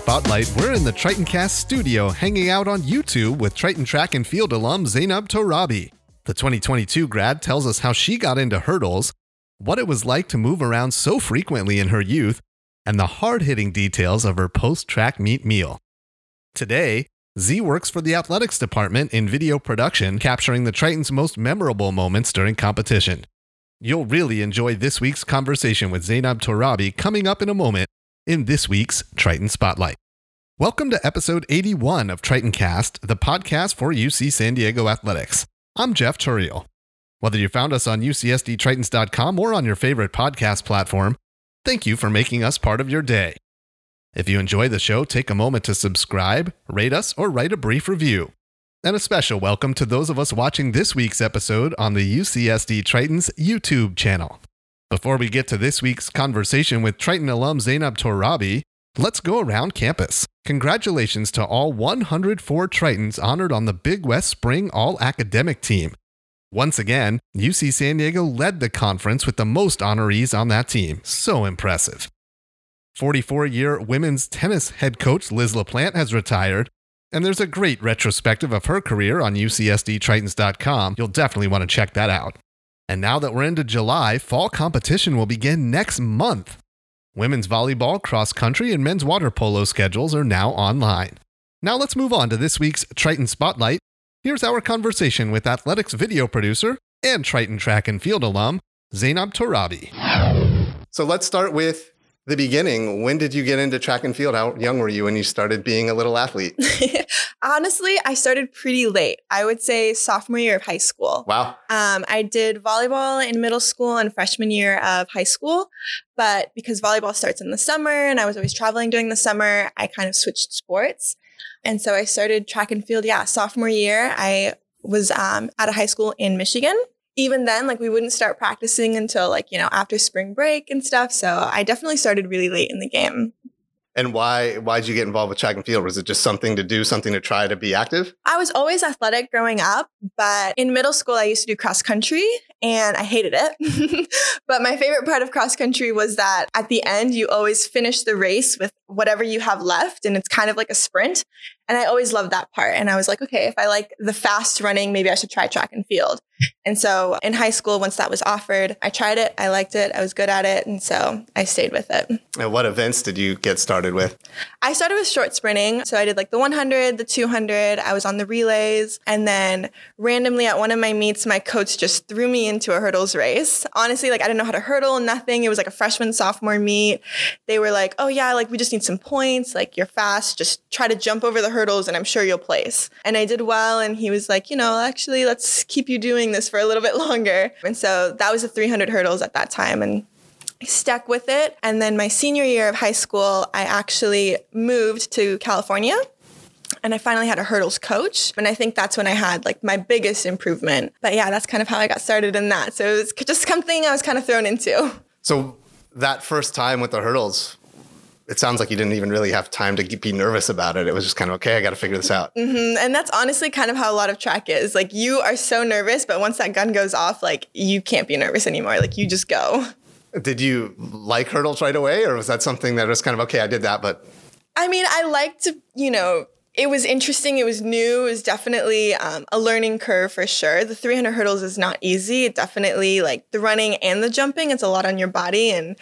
Spotlight, we're in the Tritoncast studio hanging out on YouTube with Triton track and field alum Zeinab Torabi. The 2022 grad tells us how she got into hurdles, what it was like to move around so frequently in her youth, and the hard hitting details of her post track meet meal. Today, Z works for the athletics department in video production, capturing the Triton's most memorable moments during competition. You'll really enjoy this week's conversation with Zeinab Torabi coming up in a moment in this week's Triton Spotlight. Welcome to episode 81 of Tritoncast, the podcast for UC San Diego Athletics. I'm Jeff Tourial. Whether you found us on UCSDTritons.com or on your favorite podcast platform, thank you for making us part of your day. If you enjoy the show, take a moment to subscribe, rate us, or write a brief review. And a special welcome to those of us watching this week's episode on the UCSD Tritons YouTube channel. Before we get to this week's conversation with Triton alum Zeinab Torabi, let's go around campus. Congratulations to all 104 Tritons honored on the Big West Spring All Academic team. Once again, UC San Diego led the conference with the most honorees on that team. So impressive. 44 year women's tennis head coach Liz LaPlante has retired, and there's a great retrospective of her career on UCSDTritons.com. You'll definitely want to check that out. And now that we're into July, fall competition will begin next month. Women's volleyball, cross country, and men's water polo schedules are now online. Now let's move on to this week's Triton Spotlight. Here's our conversation with athletics video producer and Triton track and field alum, Zeinab Torabi. So let's start with the beginning. When did you get into track and field? How young were you when you started being a little athlete? Honestly, I started pretty late. I would say sophomore year of high school. Wow. Um, I did volleyball in middle school and freshman year of high school. But because volleyball starts in the summer and I was always traveling during the summer, I kind of switched sports. And so I started track and field, yeah, sophomore year. I was um, at a high school in Michigan even then, like we wouldn't start practicing until like, you know, after spring break and stuff. So I definitely started really late in the game. And why why did you get involved with track and field? Was it just something to do, something to try to be active? I was always athletic growing up, but in middle school I used to do cross country and I hated it. but my favorite part of cross country was that at the end you always finish the race with whatever you have left and it's kind of like a sprint. And I always loved that part. And I was like, okay, if I like the fast running, maybe I should try track and field. And so in high school, once that was offered, I tried it. I liked it. I was good at it. And so I stayed with it. And what events did you get started with? I started with short sprinting. So I did like the 100, the 200. I was on the relays. And then randomly at one of my meets, my coach just threw me into a hurdles race. Honestly, like I didn't know how to hurdle, nothing. It was like a freshman, sophomore meet. They were like, oh, yeah, like we just need some points. Like you're fast. Just try to jump over the hurdles and I'm sure you'll place. And I did well. And he was like, you know, actually, let's keep you doing this for a little bit longer. And so that was the 300 hurdles at that time. And I stuck with it. And then my senior year of high school, I actually moved to California and I finally had a hurdles coach. And I think that's when I had like my biggest improvement. But yeah, that's kind of how I got started in that. So it was just something I was kind of thrown into. So that first time with the hurdles, it sounds like you didn't even really have time to be nervous about it. It was just kind of okay. I got to figure this out. Mm-hmm. And that's honestly kind of how a lot of track is. Like you are so nervous, but once that gun goes off, like you can't be nervous anymore. Like you just go. Did you like hurdles right away, or was that something that was kind of okay? I did that, but I mean, I like to, you know, it was interesting. It was new. It was definitely um, a learning curve for sure. The 300 hurdles is not easy. It definitely, like the running and the jumping, it's a lot on your body. And,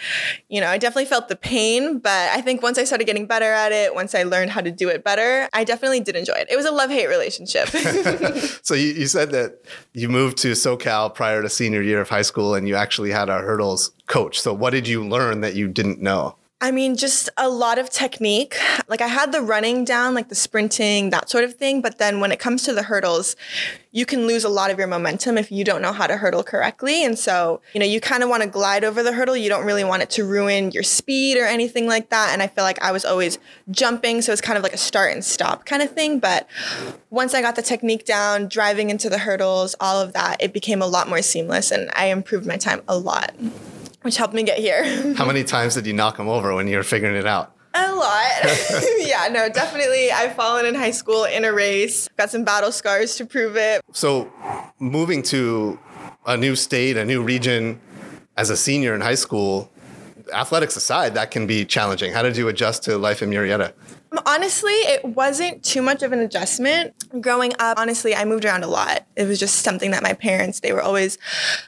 you know, I definitely felt the pain. But I think once I started getting better at it, once I learned how to do it better, I definitely did enjoy it. It was a love hate relationship. so you, you said that you moved to SoCal prior to senior year of high school and you actually had a hurdles coach. So what did you learn that you didn't know? I mean, just a lot of technique. Like I had the running down, like the sprinting, that sort of thing. But then when it comes to the hurdles, you can lose a lot of your momentum if you don't know how to hurdle correctly. And so, you know, you kind of want to glide over the hurdle. You don't really want it to ruin your speed or anything like that. And I feel like I was always jumping. So it's kind of like a start and stop kind of thing. But once I got the technique down, driving into the hurdles, all of that, it became a lot more seamless and I improved my time a lot which helped me get here. How many times did you knock them over when you were figuring it out? A lot. yeah, no, definitely. I've fallen in high school in a race, got some battle scars to prove it. So, moving to a new state, a new region as a senior in high school, athletics aside, that can be challenging. How did you adjust to life in Murrieta? Um, honestly, it wasn't too much of an adjustment. Growing up, honestly, I moved around a lot. It was just something that my parents, they were always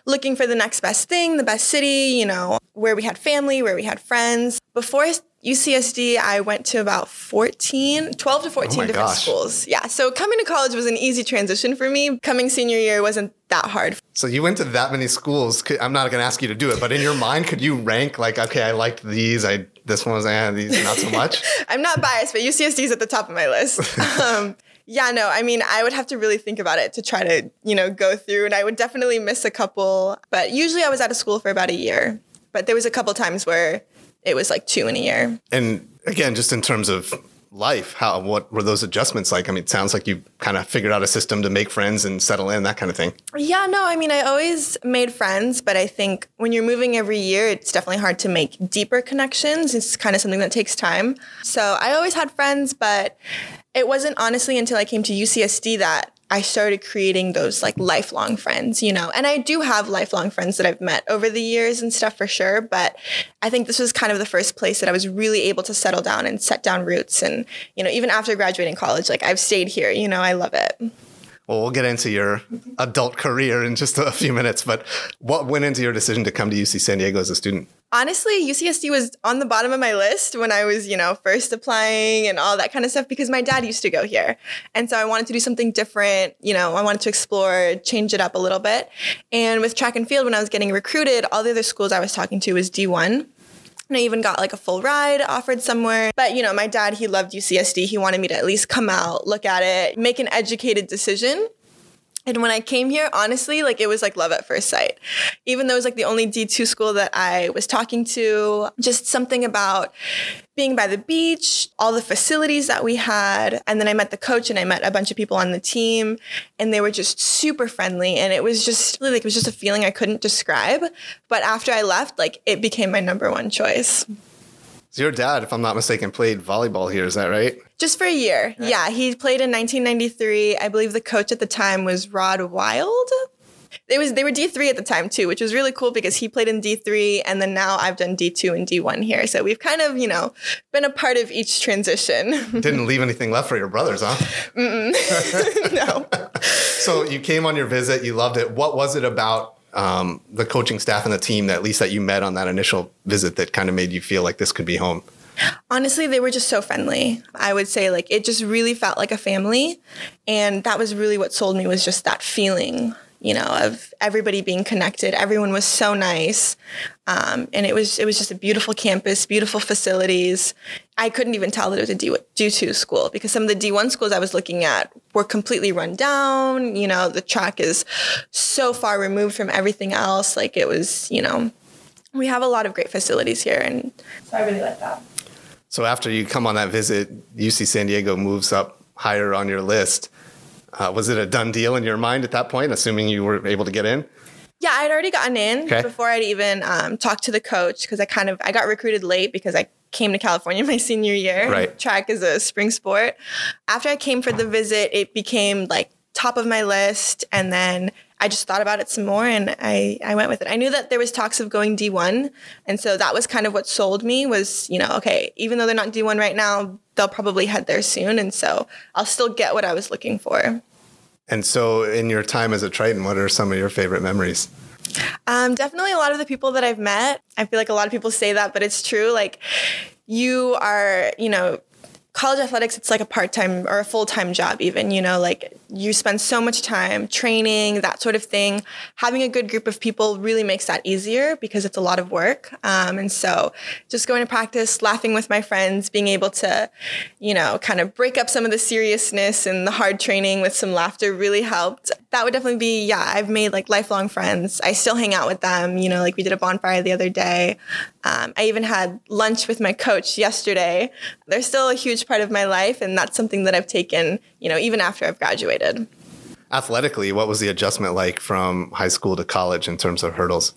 looking for the next best thing, the best city, you know, where we had family, where we had friends. Before UCSD, I went to about 14, 12 to 14 oh different gosh. schools. Yeah. So coming to college was an easy transition for me. Coming senior year wasn't that hard. So you went to that many schools. I'm not going to ask you to do it, but in your mind, could you rank like, okay, I liked these. I this one was, eh, these not so much. I'm not biased, but UCSD is at the top of my list. um, yeah, no, I mean, I would have to really think about it to try to, you know, go through, and I would definitely miss a couple. But usually, I was out of school for about a year. But there was a couple times where it was like two in a year. And again, just in terms of life, how what were those adjustments like? I mean, it sounds like you kind of figured out a system to make friends and settle in, that kind of thing. Yeah, no, I mean, I always made friends, but I think when you're moving every year, it's definitely hard to make deeper connections. It's kind of something that takes time. So I always had friends, but it wasn't honestly until I came to UCSD that I started creating those like lifelong friends, you know. And I do have lifelong friends that I've met over the years and stuff for sure, but I think this was kind of the first place that I was really able to settle down and set down roots and, you know, even after graduating college, like I've stayed here, you know, I love it. Well, we'll get into your adult career in just a few minutes, but what went into your decision to come to UC San Diego as a student? Honestly, UCSD was on the bottom of my list when I was, you know, first applying and all that kind of stuff because my dad used to go here. And so I wanted to do something different. You know, I wanted to explore, change it up a little bit. And with track and field, when I was getting recruited, all the other schools I was talking to was D1. And I even got like a full ride offered somewhere. But, you know, my dad, he loved UCSD. He wanted me to at least come out, look at it, make an educated decision. And when I came here, honestly, like it was like love at first sight. Even though it was like the only D2 school that I was talking to, just something about being by the beach, all the facilities that we had. And then I met the coach and I met a bunch of people on the team and they were just super friendly. And it was just like, it was just a feeling I couldn't describe. But after I left, like it became my number one choice. So your dad, if I'm not mistaken, played volleyball here. Is that right? Just for a year. Right. Yeah, he played in 1993. I believe the coach at the time was Rod Wild. It was they were D3 at the time too, which was really cool because he played in D3 and then now I've done D2 and D1 here. So we've kind of, you know, been a part of each transition. Didn't leave anything left for your brothers, huh? no. so you came on your visit, you loved it. What was it about um, the coaching staff and the team that at least that you met on that initial visit that kind of made you feel like this could be home? Honestly, they were just so friendly. I would say like it just really felt like a family, and that was really what sold me was just that feeling you know, of everybody being connected. Everyone was so nice, um, and it was it was just a beautiful campus, beautiful facilities. I couldn't even tell that it was a D two school because some of the D one schools I was looking at were completely run down. You know, the track is so far removed from everything else. Like it was, you know, we have a lot of great facilities here, and so I really like that. So after you come on that visit, UC San Diego moves up higher on your list. Uh, was it a done deal in your mind at that point, assuming you were able to get in? Yeah, I'd already gotten in okay. before I'd even um, talked to the coach because I kind of I got recruited late because I came to California my senior year. Right. Track is a spring sport. After I came for the visit, it became like top of my list, and then I just thought about it some more and I, I went with it. I knew that there was talks of going D1. And so that was kind of what sold me was, you know, okay, even though they're not D1 right now, they'll probably head there soon. And so I'll still get what I was looking for. And so, in your time as a Triton, what are some of your favorite memories? Um, definitely a lot of the people that I've met. I feel like a lot of people say that, but it's true. Like, you are, you know, college athletics, it's like a part time or a full time job, even, you know, like you spend so much time training, that sort of thing. Having a good group of people really makes that easier because it's a lot of work. Um, and so just going to practice, laughing with my friends, being able to, you know, kind of break up some of the seriousness and the hard training with some laughter really helped. That would definitely be, yeah, I've made like lifelong friends. I still hang out with them. You know, like we did a bonfire the other day. Um, I even had lunch with my coach yesterday. They're still a huge part of my life. And that's something that I've taken, you know, even after I've graduated. Athletically, what was the adjustment like from high school to college in terms of hurdles?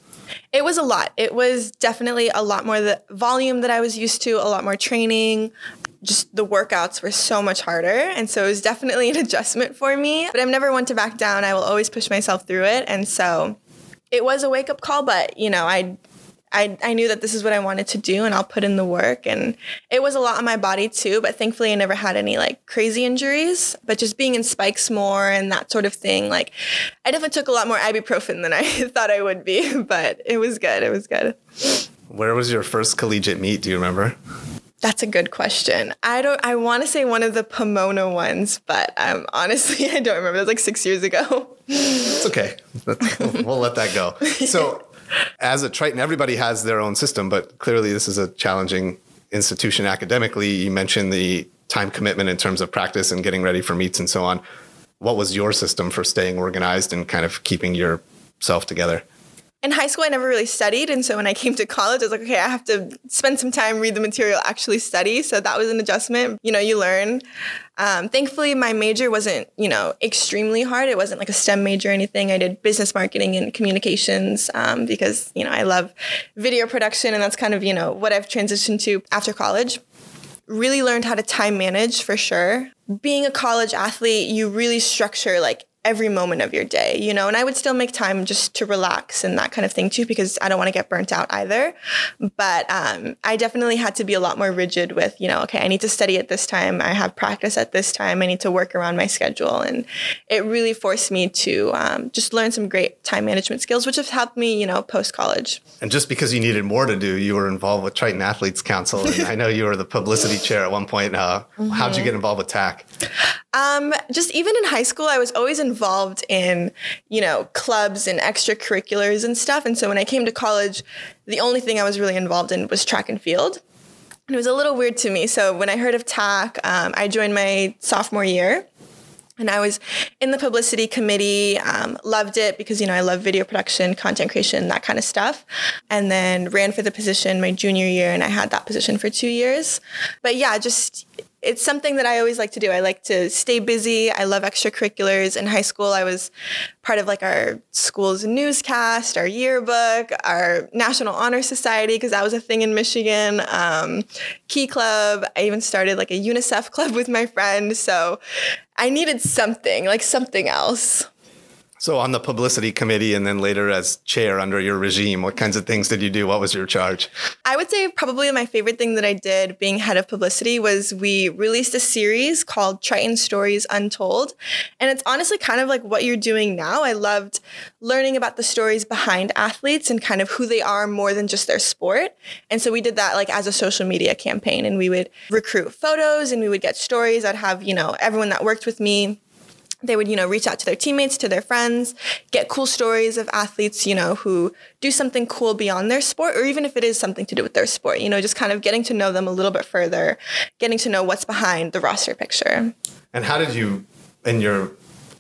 It was a lot. It was definitely a lot more the volume that I was used to, a lot more training. Just the workouts were so much harder. And so it was definitely an adjustment for me. But I'm never one to back down. I will always push myself through it. And so it was a wake up call, but you know, I I, I knew that this is what I wanted to do and I'll put in the work. And it was a lot on my body too, but thankfully I never had any like crazy injuries. But just being in spikes more and that sort of thing, like I definitely took a lot more ibuprofen than I thought I would be, but it was good. It was good. Where was your first collegiate meet? Do you remember? That's a good question. I don't. I want to say one of the Pomona ones, but um, honestly, I don't remember. It was like six years ago. It's okay. we'll let that go. So, as a Triton, everybody has their own system, but clearly, this is a challenging institution academically. You mentioned the time commitment in terms of practice and getting ready for meets and so on. What was your system for staying organized and kind of keeping yourself together? In high school, I never really studied. And so when I came to college, I was like, okay, I have to spend some time, read the material, actually study. So that was an adjustment. You know, you learn. Um, thankfully, my major wasn't, you know, extremely hard. It wasn't like a STEM major or anything. I did business marketing and communications um, because, you know, I love video production and that's kind of, you know, what I've transitioned to after college really learned how to time manage for sure. Being a college athlete, you really structure like every moment of your day, you know, and I would still make time just to relax and that kind of thing too, because I don't want to get burnt out either. But um, I definitely had to be a lot more rigid with, you know, okay, I need to study at this time. I have practice at this time. I need to work around my schedule. And it really forced me to um, just learn some great time management skills, which have helped me, you know, post college. And just because you needed more to do, you were involved with Triton Athletes Council. And I know you were the publicity chair at one point. Uh, mm-hmm. How'd you get involved with TAC? Um, just even in high school, I was always involved in, you know, clubs and extracurriculars and stuff. And so when I came to college, the only thing I was really involved in was track and field. And it was a little weird to me. So when I heard of TAC, um, I joined my sophomore year. And I was in the publicity committee, um, loved it because, you know, I love video production, content creation, that kind of stuff. And then ran for the position my junior year, and I had that position for two years. But yeah, just it's something that I always like to do. I like to stay busy. I love extracurriculars. In high school, I was part of like our school's newscast, our yearbook, our National Honor Society, because that was a thing in Michigan, um, Key Club. I even started like a UNICEF club with my friend. So I needed something, like something else. So, on the publicity committee and then later as chair under your regime, what kinds of things did you do? What was your charge? I would say probably my favorite thing that I did being head of publicity was we released a series called Triton Stories Untold. And it's honestly kind of like what you're doing now. I loved learning about the stories behind athletes and kind of who they are more than just their sport. And so we did that like as a social media campaign and we would recruit photos and we would get stories. I'd have, you know, everyone that worked with me they would you know reach out to their teammates to their friends get cool stories of athletes you know who do something cool beyond their sport or even if it is something to do with their sport you know just kind of getting to know them a little bit further getting to know what's behind the roster picture. And how did you and your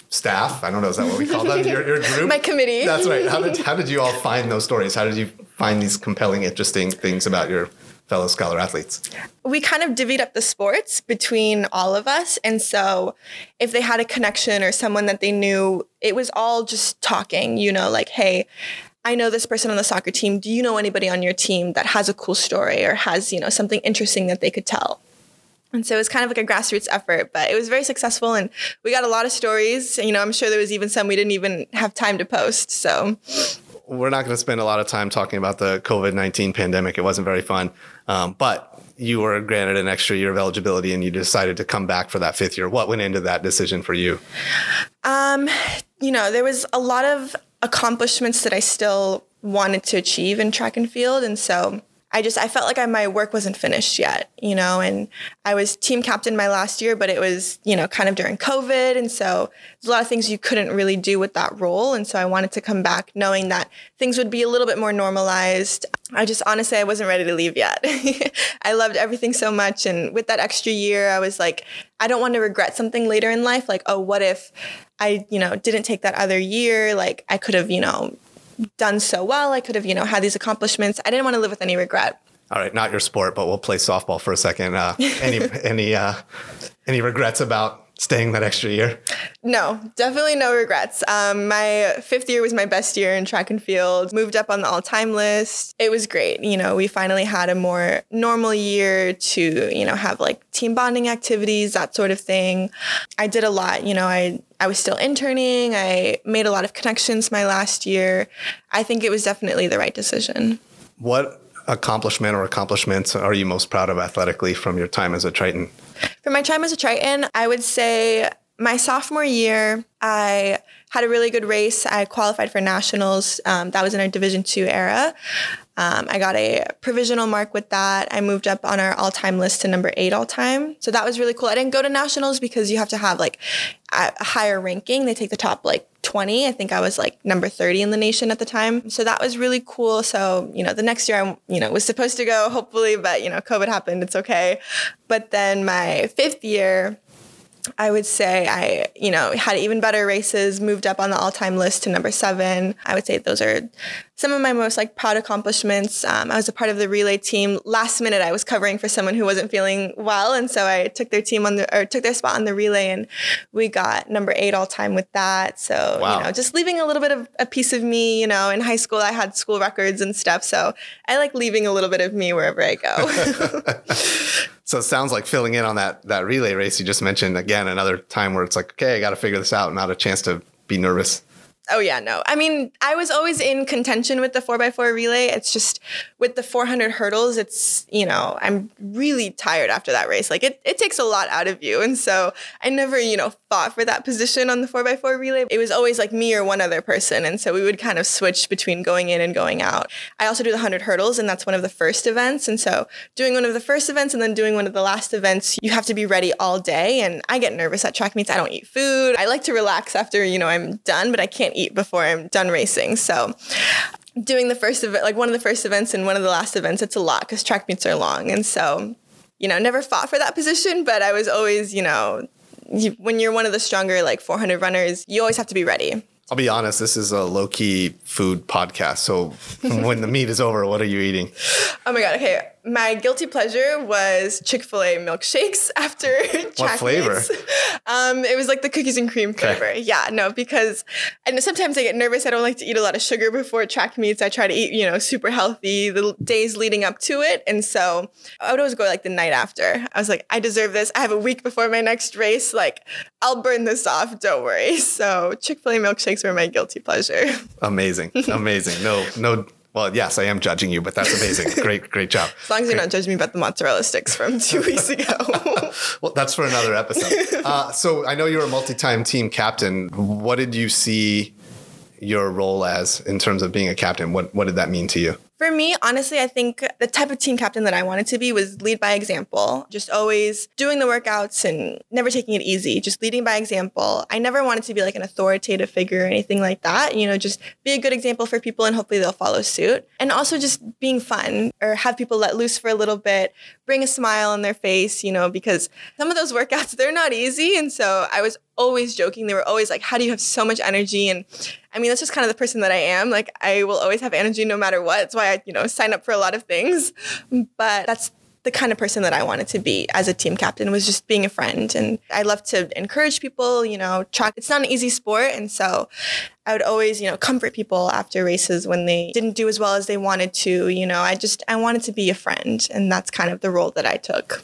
staff i don't know is that what we call them your, your group? My committee. That's right. How did, how did you all find those stories? How did you find these compelling interesting things about your fellow scholar athletes? We kind of divvied up the sports between all of us. And so if they had a connection or someone that they knew, it was all just talking, you know, like, hey, I know this person on the soccer team. Do you know anybody on your team that has a cool story or has, you know, something interesting that they could tell? And so it was kind of like a grassroots effort, but it was very successful and we got a lot of stories. You know, I'm sure there was even some we didn't even have time to post. So we're not going to spend a lot of time talking about the COVID 19 pandemic. It wasn't very fun. Um, but you were granted an extra year of eligibility and you decided to come back for that fifth year. What went into that decision for you? Um, you know, there was a lot of accomplishments that I still wanted to achieve in track and field. And so I just I felt like I, my work wasn't finished yet, you know, and I was team captain my last year, but it was you know kind of during COVID, and so there's a lot of things you couldn't really do with that role, and so I wanted to come back knowing that things would be a little bit more normalized. I just honestly I wasn't ready to leave yet. I loved everything so much, and with that extra year, I was like, I don't want to regret something later in life. Like, oh, what if I you know didn't take that other year? Like I could have you know done so well. I could have, you know, had these accomplishments. I didn't want to live with any regret. All right, not your sport, but we'll play softball for a second. Uh, any any uh, any regrets about staying that extra year? No, definitely no regrets. Um, my fifth year was my best year in track and field. Moved up on the all-time list. It was great. You know, we finally had a more normal year to you know have like team bonding activities, that sort of thing. I did a lot. You know, I I was still interning. I made a lot of connections my last year. I think it was definitely the right decision. What accomplishment or accomplishments are you most proud of athletically from your time as a Triton? For my time as a Triton, I would say my sophomore year, I had a really good race. I qualified for nationals. Um, that was in our Division two era. Um, I got a provisional mark with that. I moved up on our all-time list to number eight all-time. So that was really cool. I didn't go to nationals because you have to have like a higher ranking. They take the top like 20. I think I was like number 30 in the nation at the time. So that was really cool. So, you know, the next year I, you know, was supposed to go hopefully, but you know, COVID happened. It's okay. But then my fifth year, I would say I, you know, had even better races, moved up on the all-time list to number seven. I would say those are some of my most like proud accomplishments. Um, I was a part of the relay team. Last minute, I was covering for someone who wasn't feeling well, and so I took their team on the or took their spot on the relay, and we got number eight all time with that. So wow. you know, just leaving a little bit of a piece of me. You know, in high school, I had school records and stuff, so I like leaving a little bit of me wherever I go. so it sounds like filling in on that that relay race you just mentioned again another time where it's like okay i got to figure this out not a chance to be nervous Oh yeah, no. I mean, I was always in contention with the 4x4 relay. It's just with the 400 hurdles, it's, you know, I'm really tired after that race. Like it it takes a lot out of you. And so I never, you know, fought for that position on the 4x4 relay. It was always like me or one other person. And so we would kind of switch between going in and going out. I also do the 100 hurdles and that's one of the first events. And so doing one of the first events and then doing one of the last events, you have to be ready all day and I get nervous at track meets. I don't eat food. I like to relax after, you know, I'm done, but I can't can't eat before I'm done racing. So doing the first event, like one of the first events and one of the last events, it's a lot because track meets are long. And so, you know, never fought for that position, but I was always, you know, you, when you're one of the stronger like 400 runners, you always have to be ready. I'll be honest, this is a low key food podcast. So when the meet is over, what are you eating? Oh my God. Okay my guilty pleasure was Chick Fil A milkshakes after what flavor? Um, it was like the cookies and cream flavor. Okay. Yeah, no, because and sometimes I get nervous. I don't like to eat a lot of sugar before track meets. I try to eat, you know, super healthy the days leading up to it, and so I would always go like the night after. I was like, I deserve this. I have a week before my next race. Like, I'll burn this off. Don't worry. So Chick Fil A milkshakes were my guilty pleasure. Amazing, amazing. No, no well, yes, I am judging you, but that's amazing. great, great job. As long as you're not judging me about the mozzarella sticks from two weeks ago. well, that's for another episode. Uh, so I know you're a multi-time team captain. What did you see your role as in terms of being a captain? What what did that mean to you? For me, honestly, I think the type of team captain that I wanted to be was lead by example, just always doing the workouts and never taking it easy, just leading by example. I never wanted to be like an authoritative figure or anything like that. You know, just be a good example for people and hopefully they'll follow suit. And also just being fun or have people let loose for a little bit, bring a smile on their face, you know, because some of those workouts, they're not easy. And so I was always joking. They were always like, How do you have so much energy? And I mean, that's just kind of the person that I am. Like, I will always have energy no matter what. That's why I, you know, sign up for a lot of things. But that's the kind of person that I wanted to be as a team captain was just being a friend. And I love to encourage people, you know, track. It's not an easy sport. And so I would always, you know, comfort people after races when they didn't do as well as they wanted to. You know, I just, I wanted to be a friend. And that's kind of the role that I took.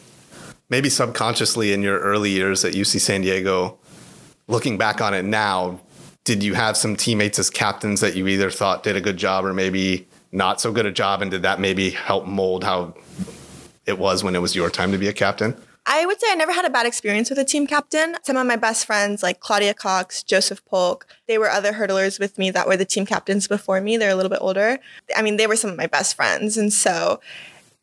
Maybe subconsciously in your early years at UC San Diego, looking back on it now, did you have some teammates as captains that you either thought did a good job or maybe not so good a job? And did that maybe help mold how it was when it was your time to be a captain? I would say I never had a bad experience with a team captain. Some of my best friends, like Claudia Cox, Joseph Polk, they were other hurdlers with me that were the team captains before me. They're a little bit older. I mean, they were some of my best friends. And so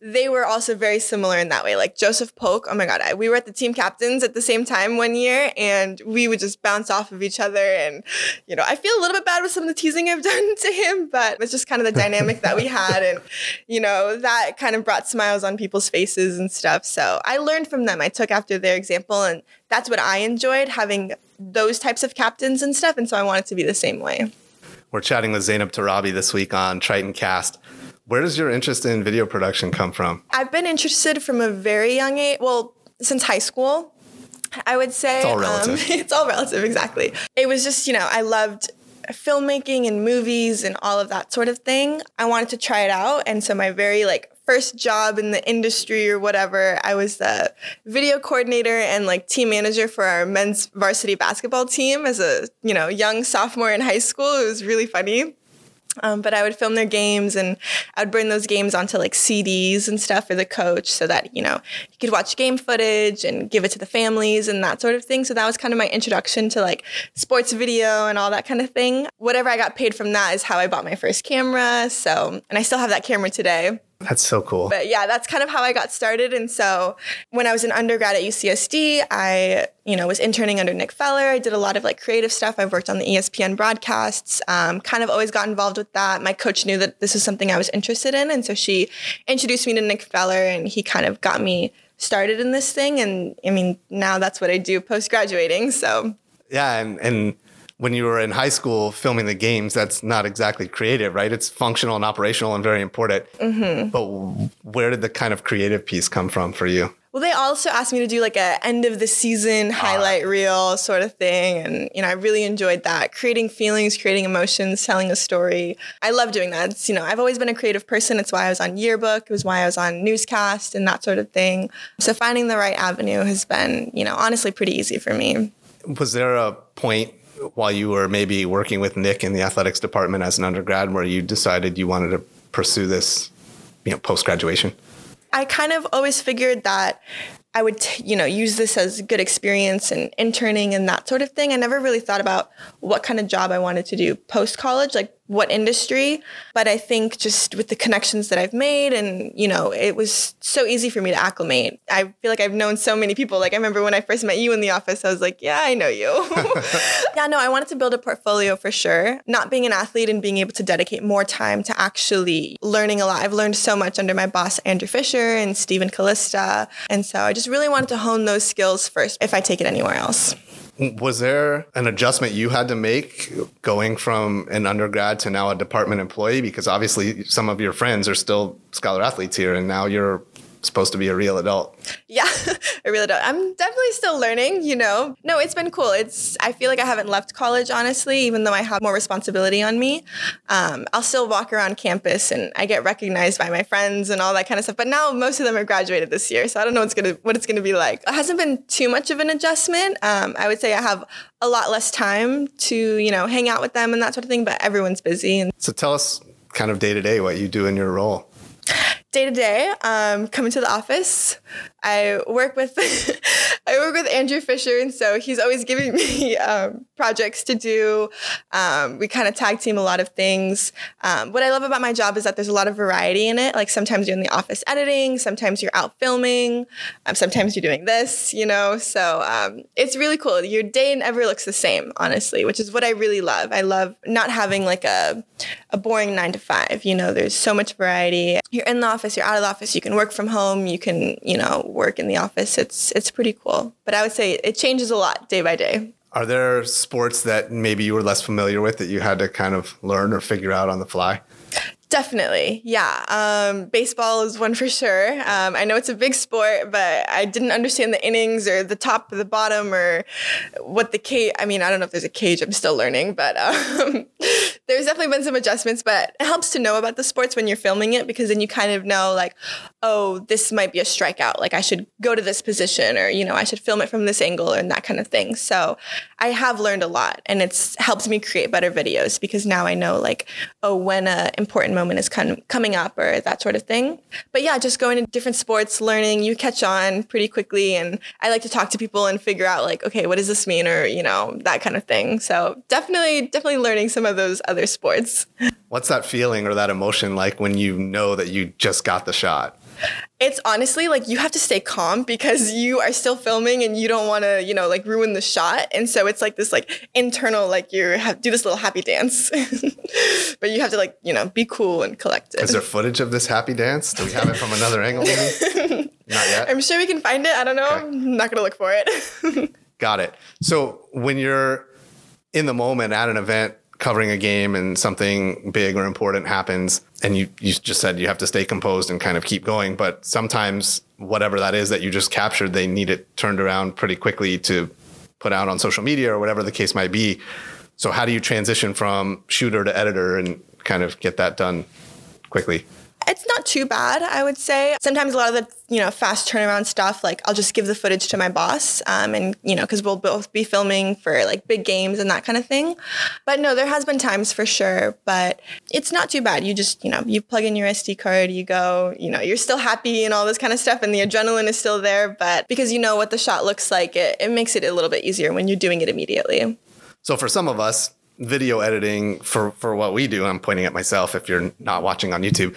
they were also very similar in that way. Like Joseph Polk, oh my God, I, we were at the team captains at the same time one year and we would just bounce off of each other. And, you know, I feel a little bit bad with some of the teasing I've done to him, but it's just kind of the dynamic that we had. And, you know, that kind of brought smiles on people's faces and stuff. So I learned from them. I took after their example and that's what I enjoyed having those types of captains and stuff. And so I wanted to be the same way. We're chatting with Zeinab Torabi this week on Tritoncast. Where does your interest in video production come from? I've been interested from a very young age. Well, since high school, I would say. It's all relative. Um, it's all relative, exactly. It was just, you know, I loved filmmaking and movies and all of that sort of thing. I wanted to try it out. And so my very like first job in the industry or whatever, I was the video coordinator and like team manager for our men's varsity basketball team as a, you know, young sophomore in high school. It was really funny. Um, but I would film their games and I would bring those games onto like CDs and stuff for the coach so that, you know, he could watch game footage and give it to the families and that sort of thing. So that was kind of my introduction to like sports video and all that kind of thing. Whatever I got paid from that is how I bought my first camera. So, and I still have that camera today. That's so cool. But yeah, that's kind of how I got started. And so when I was an undergrad at UCSD, I, you know, was interning under Nick Feller. I did a lot of like creative stuff. I've worked on the ESPN broadcasts, um, kind of always got involved with that. My coach knew that this was something I was interested in. And so she introduced me to Nick Feller and he kind of got me started in this thing. And I mean, now that's what I do post graduating. So yeah. And, and, when you were in high school filming the games, that's not exactly creative, right? It's functional and operational and very important. Mm-hmm. But where did the kind of creative piece come from for you? Well, they also asked me to do like a end of the season highlight uh, reel sort of thing, and you know, I really enjoyed that. Creating feelings, creating emotions, telling a story. I love doing that. It's, you know, I've always been a creative person. It's why I was on Yearbook. It was why I was on Newscast and that sort of thing. So finding the right avenue has been, you know, honestly pretty easy for me. Was there a point while you were maybe working with Nick in the athletics department as an undergrad where you decided you wanted to pursue this, you know, post graduation? I kind of always figured that I would, t- you know, use this as good experience and interning and that sort of thing. I never really thought about what kind of job I wanted to do post college, like what industry. But I think just with the connections that I've made and, you know, it was so easy for me to acclimate. I feel like I've known so many people. Like I remember when I first met you in the office, I was like, yeah, I know you. yeah, no, I wanted to build a portfolio for sure. Not being an athlete and being able to dedicate more time to actually learning a lot. I've learned so much under my boss, Andrew Fisher and Stephen Callista. And so I just just really wanted to hone those skills first if I take it anywhere else. Was there an adjustment you had to make going from an undergrad to now a department employee? Because obviously, some of your friends are still scholar athletes here, and now you're supposed to be a real adult. Yeah, a real adult. I'm definitely still learning, you know. No, it's been cool. It's I feel like I haven't left college honestly, even though I have more responsibility on me. Um, I'll still walk around campus and I get recognized by my friends and all that kind of stuff. But now most of them have graduated this year, so I don't know what's gonna what it's gonna be like. It hasn't been too much of an adjustment. Um, I would say I have a lot less time to you know hang out with them and that sort of thing. But everyone's busy. And- so tell us kind of day to day what you do in your role day to day, um, coming to the office, I work with I work with Andrew Fisher, and so he's always giving me um, projects to do. Um, we kind of tag team a lot of things. Um, what I love about my job is that there's a lot of variety in it. Like sometimes you're in the office editing, sometimes you're out filming, um, sometimes you're doing this. You know, so um, it's really cool. Your day never looks the same, honestly, which is what I really love. I love not having like a a boring nine to five. You know, there's so much variety. You're in the office, you're out of the office. You can work from home. You can, you know work in the office. It's it's pretty cool. But I would say it changes a lot day by day. Are there sports that maybe you were less familiar with that you had to kind of learn or figure out on the fly? Definitely. Yeah. Um, baseball is one for sure. Um, I know it's a big sport, but I didn't understand the innings or the top or the bottom or what the cage. I mean, I don't know if there's a cage. I'm still learning, but um, there's definitely been some adjustments, but it helps to know about the sports when you're filming it because then you kind of know, like, oh, this might be a strikeout. Like, I should go to this position or, you know, I should film it from this angle and that kind of thing. So I have learned a lot and it's helped me create better videos because now I know, like, oh, when an important moment is kind of coming up or that sort of thing. But yeah, just going to different sports, learning, you catch on pretty quickly. And I like to talk to people and figure out like, okay, what does this mean? Or, you know, that kind of thing. So definitely, definitely learning some of those other sports. What's that feeling or that emotion like when you know that you just got the shot? It's honestly like you have to stay calm because you are still filming and you don't want to, you know, like ruin the shot. And so it's like this like internal like you have do this little happy dance. but you have to like, you know, be cool and collected. Is there footage of this happy dance? Do we have it from another angle maybe? Not yet. I'm sure we can find it. I don't know. Okay. I'm not going to look for it. Got it. So when you're in the moment at an event covering a game and something big or important happens and you you just said you have to stay composed and kind of keep going but sometimes whatever that is that you just captured they need it turned around pretty quickly to put out on social media or whatever the case might be. So how do you transition from shooter to editor and kind of get that done quickly It's not too bad, I would say. Sometimes a lot of the you know fast turnaround stuff, like I'll just give the footage to my boss, um, and you know because we'll both be filming for like big games and that kind of thing. But no, there has been times for sure, but it's not too bad. You just you know you plug in your SD card, you go, you know you're still happy and all this kind of stuff, and the adrenaline is still there. But because you know what the shot looks like, it, it makes it a little bit easier when you're doing it immediately. So for some of us, video editing for for what we do, I'm pointing at myself if you're not watching on YouTube,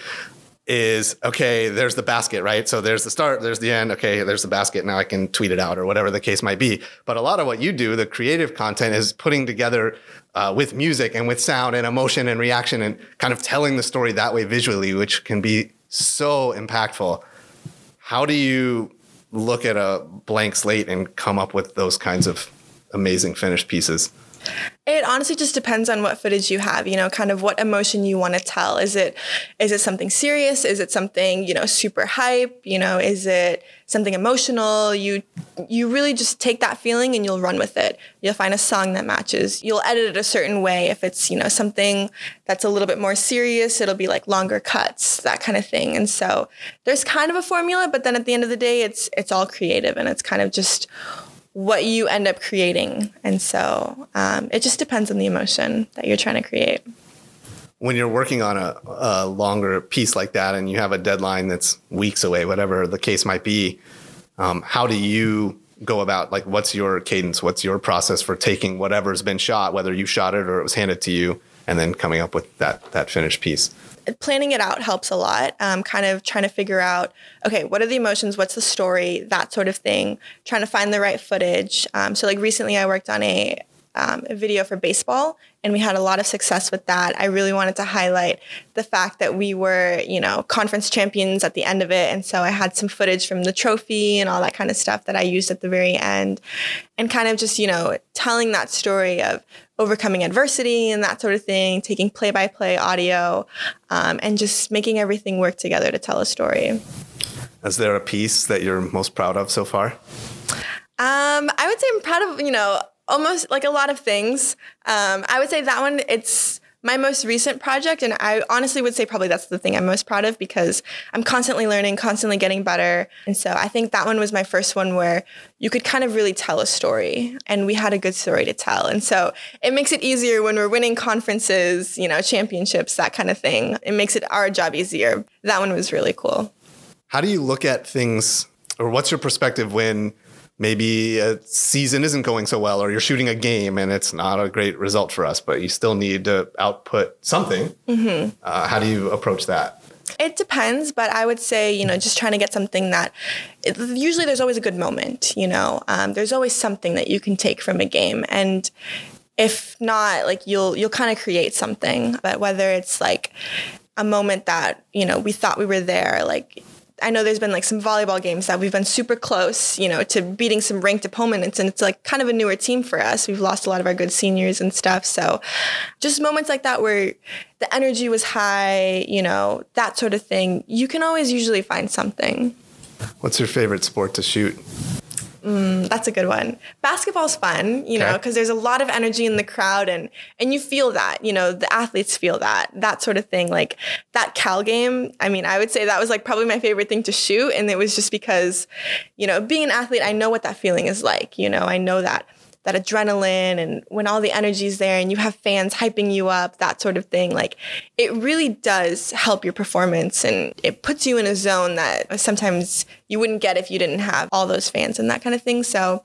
is okay, there's the basket, right? So there's the start, there's the end. Okay, there's the basket. Now I can tweet it out or whatever the case might be. But a lot of what you do, the creative content, is putting together uh, with music and with sound and emotion and reaction and kind of telling the story that way visually, which can be so impactful. How do you look at a blank slate and come up with those kinds of amazing finished pieces? It honestly just depends on what footage you have, you know, kind of what emotion you want to tell. Is it is it something serious? Is it something, you know, super hype? You know, is it something emotional? You you really just take that feeling and you'll run with it. You'll find a song that matches. You'll edit it a certain way. If it's, you know, something that's a little bit more serious, it'll be like longer cuts, that kind of thing. And so there's kind of a formula, but then at the end of the day, it's it's all creative and it's kind of just what you end up creating. And so um, it just depends on the emotion that you're trying to create. When you're working on a, a, longer piece like that and you have a deadline that's weeks away, whatever the case might be, um, how do you go about like what's your cadence? What's your process for taking whatever's been shot, whether you shot it or it was handed to you, and then coming up with that that finished piece? Planning it out helps a lot. Um, kind of trying to figure out, okay, what are the emotions? What's the story? That sort of thing. Trying to find the right footage. Um, so, like recently, I worked on a, um, a video for baseball, and we had a lot of success with that. I really wanted to highlight the fact that we were, you know, conference champions at the end of it, and so I had some footage from the trophy and all that kind of stuff that I used at the very end, and kind of just, you know, telling that story of overcoming adversity and that sort of thing, taking play by play audio, um, and just making everything work together to tell a story. Is there a piece that you're most proud of so far? Um, I would say I'm proud of, you know, almost like a lot of things. Um, I would say that one, it's my most recent project. And I honestly would say probably that's the thing I'm most proud of because I'm constantly learning, constantly getting better. And so I think that one was my first one where you could kind of really tell a story and we had a good story to tell. And so it makes it easier when we're winning conferences, you know, championships, that kind of thing. It makes it our job easier. That one was really cool. How do you look at things or what's your perspective when maybe a season isn't going so well or you're shooting a game and it's not a great result for us but you still need to output something. Mm-hmm. uh, how do you approach that? It depends but i would say you know just trying to get something that it, usually there's always a good moment you know um, there's always something that you can take from a game. And if not like you'll you'll kind of create something but whether it's like a moment that you know we thought we were there like I know there's been like some volleyball games that we've been super close, you know, to beating some ranked opponents. And it's like kind of a newer team for us. We've lost a lot of our good seniors and stuff. So just moments like that where the energy was high, you know, that sort of thing, you can always usually find something. What's your favorite sport to shoot? Mm, that's a good one. Basketball's fun, you know, because there's a lot of energy in the crowd, and and you feel that, you know, the athletes feel that, that sort of thing. Like that Cal game. I mean, I would say that was like probably my favorite thing to shoot, and it was just because, you know, being an athlete, I know what that feeling is like. You know, I know that that adrenaline and when all the energy's there and you have fans hyping you up, that sort of thing, like it really does help your performance and it puts you in a zone that sometimes you wouldn't get if you didn't have all those fans and that kind of thing. So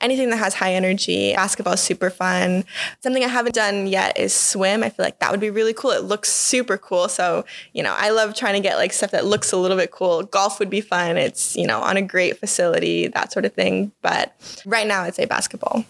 anything that has high energy, basketball is super fun. Something I haven't done yet is swim. I feel like that would be really cool. It looks super cool. So, you know, I love trying to get like stuff that looks a little bit cool. Golf would be fun. It's, you know, on a great facility, that sort of thing. But right now I'd say basketball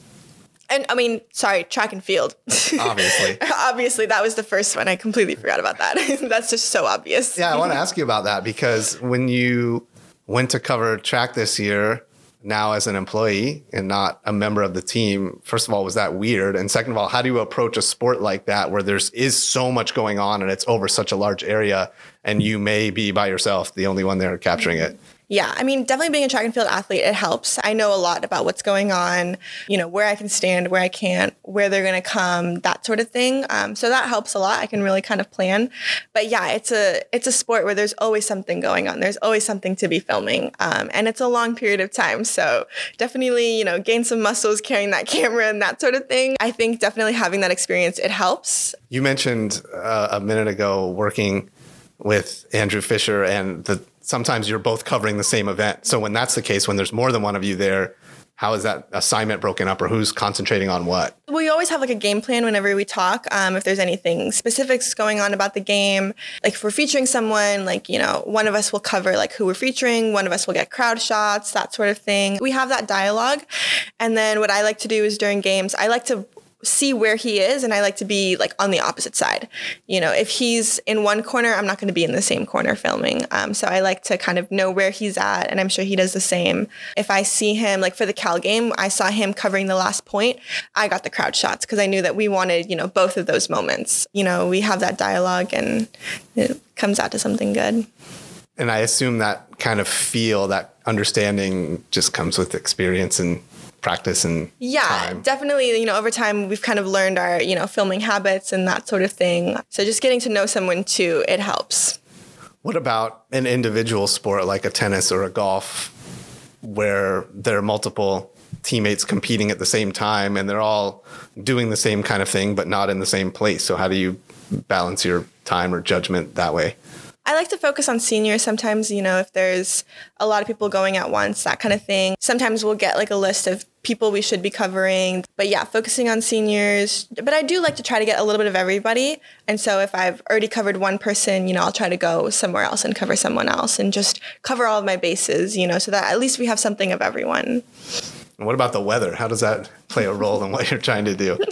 and I mean, sorry, track and field. Obviously. Obviously, that was the first one. I completely forgot about that. That's just so obvious. Yeah, I want to ask you about that because when you went to cover track this year, now as an employee and not a member of the team, first of all, was that weird? And second of all, how do you approach a sport like that where there's is so much going on and it's over such a large area and you may be by yourself, the only one there capturing it. Yeah, I mean, definitely being a track and field athlete, it helps. I know a lot about what's going on, you know, where I can stand, where I can't, where they're going to come, that sort of thing. Um, so that helps a lot. I can really kind of plan. But yeah, it's a it's a sport where there's always something going on. There's always something to be filming, um, and it's a long period of time. So definitely, you know, gain some muscles carrying that camera and that sort of thing. I think definitely having that experience it helps. You mentioned uh, a minute ago working with Andrew Fisher and the sometimes you're both covering the same event. So when that's the case, when there's more than one of you there, how is that assignment broken up or who's concentrating on what? We always have like a game plan whenever we talk. Um, if there's anything specifics going on about the game, like if we're featuring someone, like, you know, one of us will cover like who we're featuring, one of us will get crowd shots, that sort of thing. We have that dialogue. And then what I like to do is during games, I like to see where he is and I like to be like on the opposite side. You know, if he's in one corner, I'm not going to be in the same corner filming. Um, so I like to kind of know where he's at and I'm sure he does the same. If I see him like for the Cal game, I saw him covering the last point. I got the crowd shots because I knew that we wanted, you know, both of those moments. You know, we have that dialogue and it comes out to something good. And I assume that kind of feel, that understanding just comes with experience and practice and yeah time. definitely you know over time we've kind of learned our you know filming habits and that sort of thing. So just getting to know someone too it helps. What about an individual sport like a tennis or a golf where there are multiple teammates competing at the same time and they're all doing the same kind of thing but not in the same place? So how do you balance your time or judgment that way I like to focus on seniors sometimes, you know, if there's a lot of people going at once, that kind of thing. Sometimes we'll get like a list of people we should be covering. But yeah, focusing on seniors. But I do like to try to get a little bit of everybody. And so if I've already covered one person, you know, I'll try to go somewhere else and cover someone else and just cover all of my bases, you know, so that at least we have something of everyone. What about the weather? How does that play a role in what you're trying to do?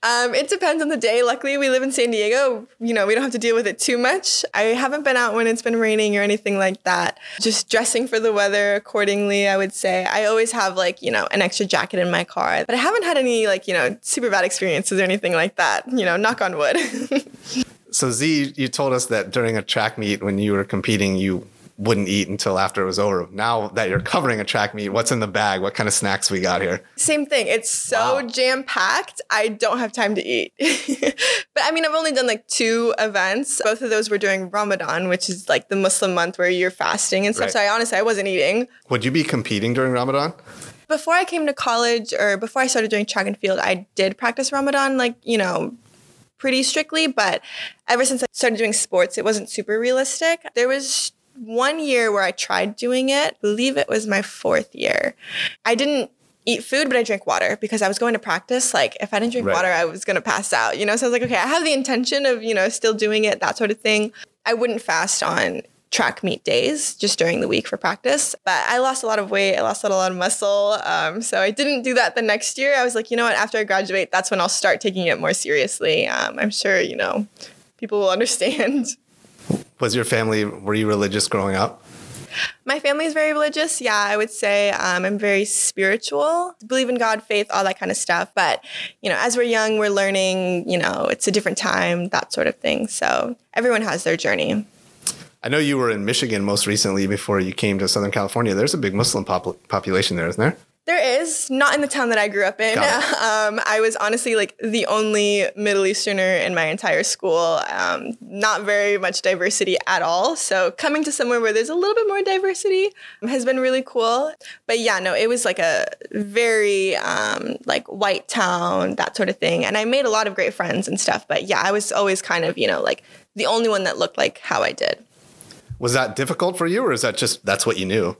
Um, it depends on the day. Luckily, we live in San Diego. You know, we don't have to deal with it too much. I haven't been out when it's been raining or anything like that. Just dressing for the weather accordingly, I would say. I always have like, you know, an extra jacket in my car, but I haven't had any like, you know, super bad experiences or anything like that. You know, knock on wood. so, Z, you told us that during a track meet when you were competing, you wouldn't eat until after it was over. Now that you're covering a track meet, what's in the bag? What kind of snacks we got here? Same thing. It's so wow. jam packed. I don't have time to eat. but I mean, I've only done like two events. Both of those were during Ramadan, which is like the Muslim month where you're fasting and stuff. Right. So I honestly, I wasn't eating. Would you be competing during Ramadan? Before I came to college or before I started doing track and field, I did practice Ramadan, like, you know, pretty strictly. But ever since I started doing sports, it wasn't super realistic. There was one year where I tried doing it, I believe it was my fourth year. I didn't eat food, but I drank water because I was going to practice. Like if I didn't drink right. water, I was gonna pass out, you know? So I was like, okay, I have the intention of, you know, still doing it, that sort of thing. I wouldn't fast on track meet days just during the week for practice. But I lost a lot of weight. I lost a lot of muscle. Um, so I didn't do that the next year. I was like, you know what? After I graduate, that's when I'll start taking it more seriously. Um, I'm sure, you know, people will understand. Was your family, were you religious growing up? My family is very religious. Yeah, I would say um, I'm very spiritual, believe in God, faith, all that kind of stuff. But, you know, as we're young, we're learning, you know, it's a different time, that sort of thing. So everyone has their journey. I know you were in Michigan most recently before you came to Southern California. There's a big Muslim pop- population there, isn't there? There is not in the town that I grew up in. Um, I was honestly like the only Middle Easterner in my entire school. Um, not very much diversity at all. So coming to somewhere where there's a little bit more diversity has been really cool. But yeah, no, it was like a very um, like white town, that sort of thing. And I made a lot of great friends and stuff. But yeah, I was always kind of you know like the only one that looked like how I did. Was that difficult for you, or is that just that's what you knew?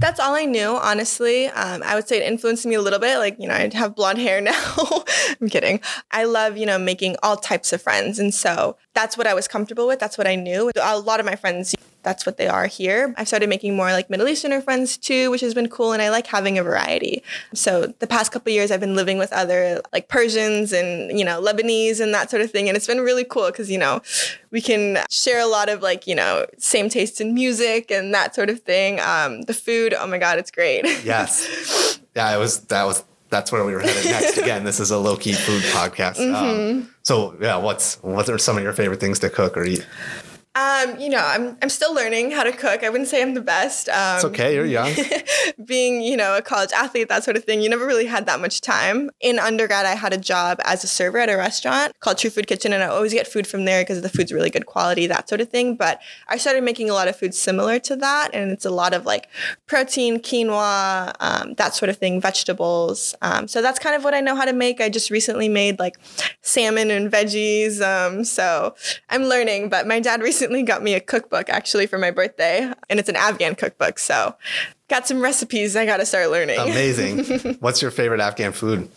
That's all I knew, honestly. Um, I would say it influenced me a little bit. Like, you know, I have blonde hair now. I'm kidding. I love, you know, making all types of friends. And so that's what I was comfortable with. That's what I knew. A lot of my friends, that's what they are here. I've started making more like Middle Easterner friends too, which has been cool. And I like having a variety. So the past couple years, I've been living with other like Persians and, you know, Lebanese and that sort of thing. And it's been really cool because, you know, we can share a lot of like, you know, same tastes in music and that sort of thing. Um, the food, oh my God, it's great. yes. Yeah, it was, that was, that's where we were headed next. Again, this is a low key food podcast. Um, mm-hmm. Um, so yeah, what's, what are some of your favorite things to cook or eat? Um, you know, I'm I'm still learning how to cook. I wouldn't say I'm the best. Um, it's okay. You're young. being, you know, a college athlete, that sort of thing, you never really had that much time. In undergrad, I had a job as a server at a restaurant called True Food Kitchen, and I always get food from there because the food's really good quality, that sort of thing. But I started making a lot of food similar to that, and it's a lot of like protein, quinoa, um, that sort of thing, vegetables. Um, so that's kind of what I know how to make. I just recently made like salmon and veggies. Um, so I'm learning, but my dad recently recently got me a cookbook actually for my birthday, and it's an Afghan cookbook. So got some recipes I got to start learning. Amazing. What's your favorite Afghan food?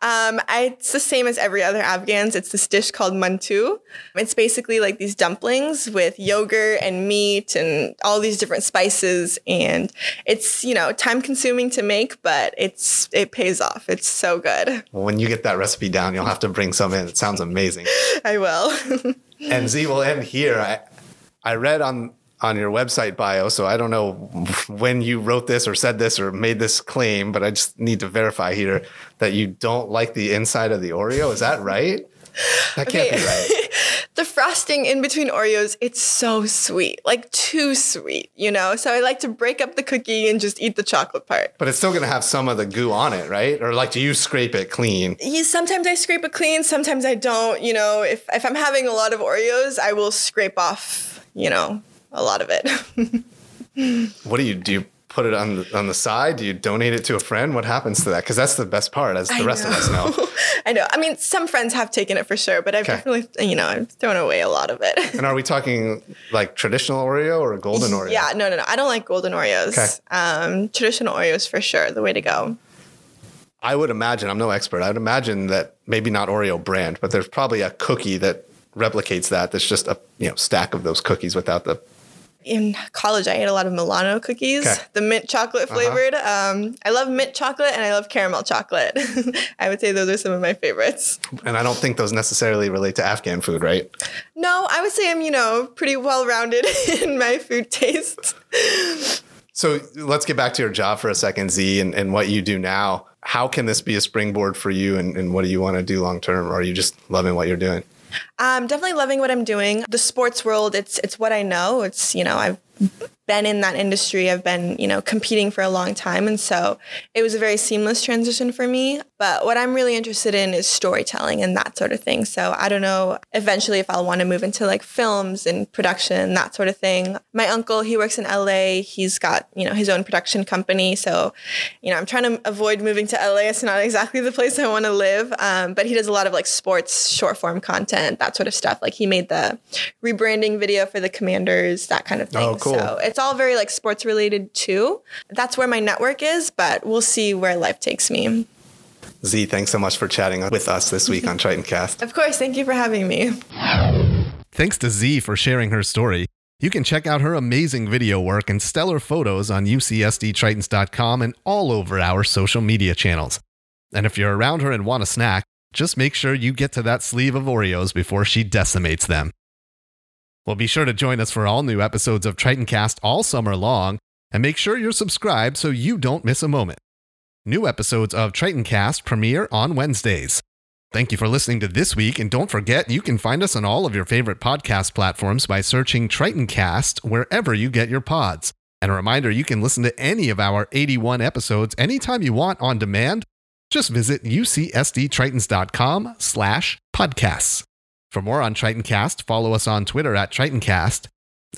Um, I, it's the same as every other Afghans. It's this dish called mantu. It's basically like these dumplings with yogurt and meat and all these different spices. And it's, you know, time consuming to make, but it's it pays off. It's so good. Well, when you get that recipe down, you'll have to bring some in. It sounds amazing. I will. and Z will end here. I, I read on on your website bio, so I don't know when you wrote this or said this or made this claim, but I just need to verify here that you don't like the inside of the Oreo. Is that right? That can't okay. be right. the frosting in between Oreos, it's so sweet, like too sweet, you know? So I like to break up the cookie and just eat the chocolate part. But it's still gonna have some of the goo on it, right? Or like, do you scrape it clean? Yeah, sometimes I scrape it clean, sometimes I don't. You know, if, if I'm having a lot of Oreos, I will scrape off you know, a lot of it. what do you do? You put it on the, on the side? Do you donate it to a friend? What happens to that? Because that's the best part, as the I rest know. of us know. I know. I mean, some friends have taken it for sure, but I've okay. definitely, you know, I've thrown away a lot of it. and are we talking like traditional Oreo or a golden Oreo? Yeah, no, no, no. I don't like golden Oreos. Okay. Um, traditional Oreos for sure, the way to go. I would imagine, I'm no expert, I would imagine that maybe not Oreo brand, but there's probably a cookie that replicates that. That's just a you know stack of those cookies without the. In college, I ate a lot of Milano cookies, okay. the mint chocolate uh-huh. flavored. Uh-huh. Um, I love mint chocolate and I love caramel chocolate. I would say those are some of my favorites. And I don't think those necessarily relate to Afghan food, right? No, I would say I'm, you know, pretty well rounded in my food tastes. So let's get back to your job for a second, Z, and, and what you do now. How can this be a springboard for you, and, and what do you want to do long term? Or are you just loving what you're doing? I'm definitely loving what I'm doing. The sports world, it's it's what I know. It's you know I've been in that industry. I've been, you know, competing for a long time. And so it was a very seamless transition for me. But what I'm really interested in is storytelling and that sort of thing. So I don't know eventually if I'll want to move into like films and production, that sort of thing. My uncle, he works in LA. He's got, you know, his own production company. So, you know, I'm trying to avoid moving to LA. It's not exactly the place I want to live. Um, but he does a lot of like sports short form content, that sort of stuff. Like he made the rebranding video for the commanders, that kind of thing. Oh, cool. So it's all very like sports related too. That's where my network is, but we'll see where life takes me. Z, thanks so much for chatting with us this week on Tritoncast. Of course, thank you for having me. Thanks to Z for sharing her story. You can check out her amazing video work and stellar photos on UCSDTritons.com and all over our social media channels. And if you're around her and want a snack, just make sure you get to that sleeve of Oreos before she decimates them. Well, be sure to join us for all new episodes of Tritoncast all summer long, and make sure you're subscribed so you don't miss a moment. New episodes of Tritoncast premiere on Wednesdays. Thank you for listening to this week, and don't forget you can find us on all of your favorite podcast platforms by searching Tritoncast wherever you get your pods. And a reminder, you can listen to any of our 81 episodes anytime you want on demand. Just visit ucsdtritons.com slash podcasts. For more on Tritoncast, follow us on Twitter at Tritoncast.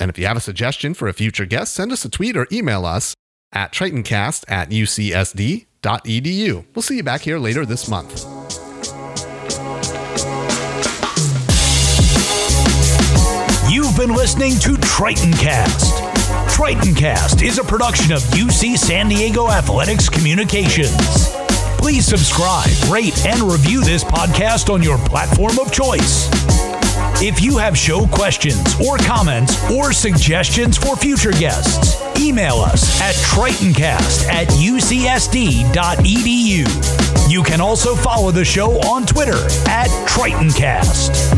And if you have a suggestion for a future guest, send us a tweet or email us at tritoncast at ucsd.edu. We'll see you back here later this month. You've been listening to Tritoncast. Tritoncast is a production of UC San Diego Athletics Communications. Please subscribe, rate, and review this podcast on your platform of choice. If you have show questions or comments or suggestions for future guests, email us at tritoncast at ucsd.edu. You can also follow the show on Twitter at tritoncast.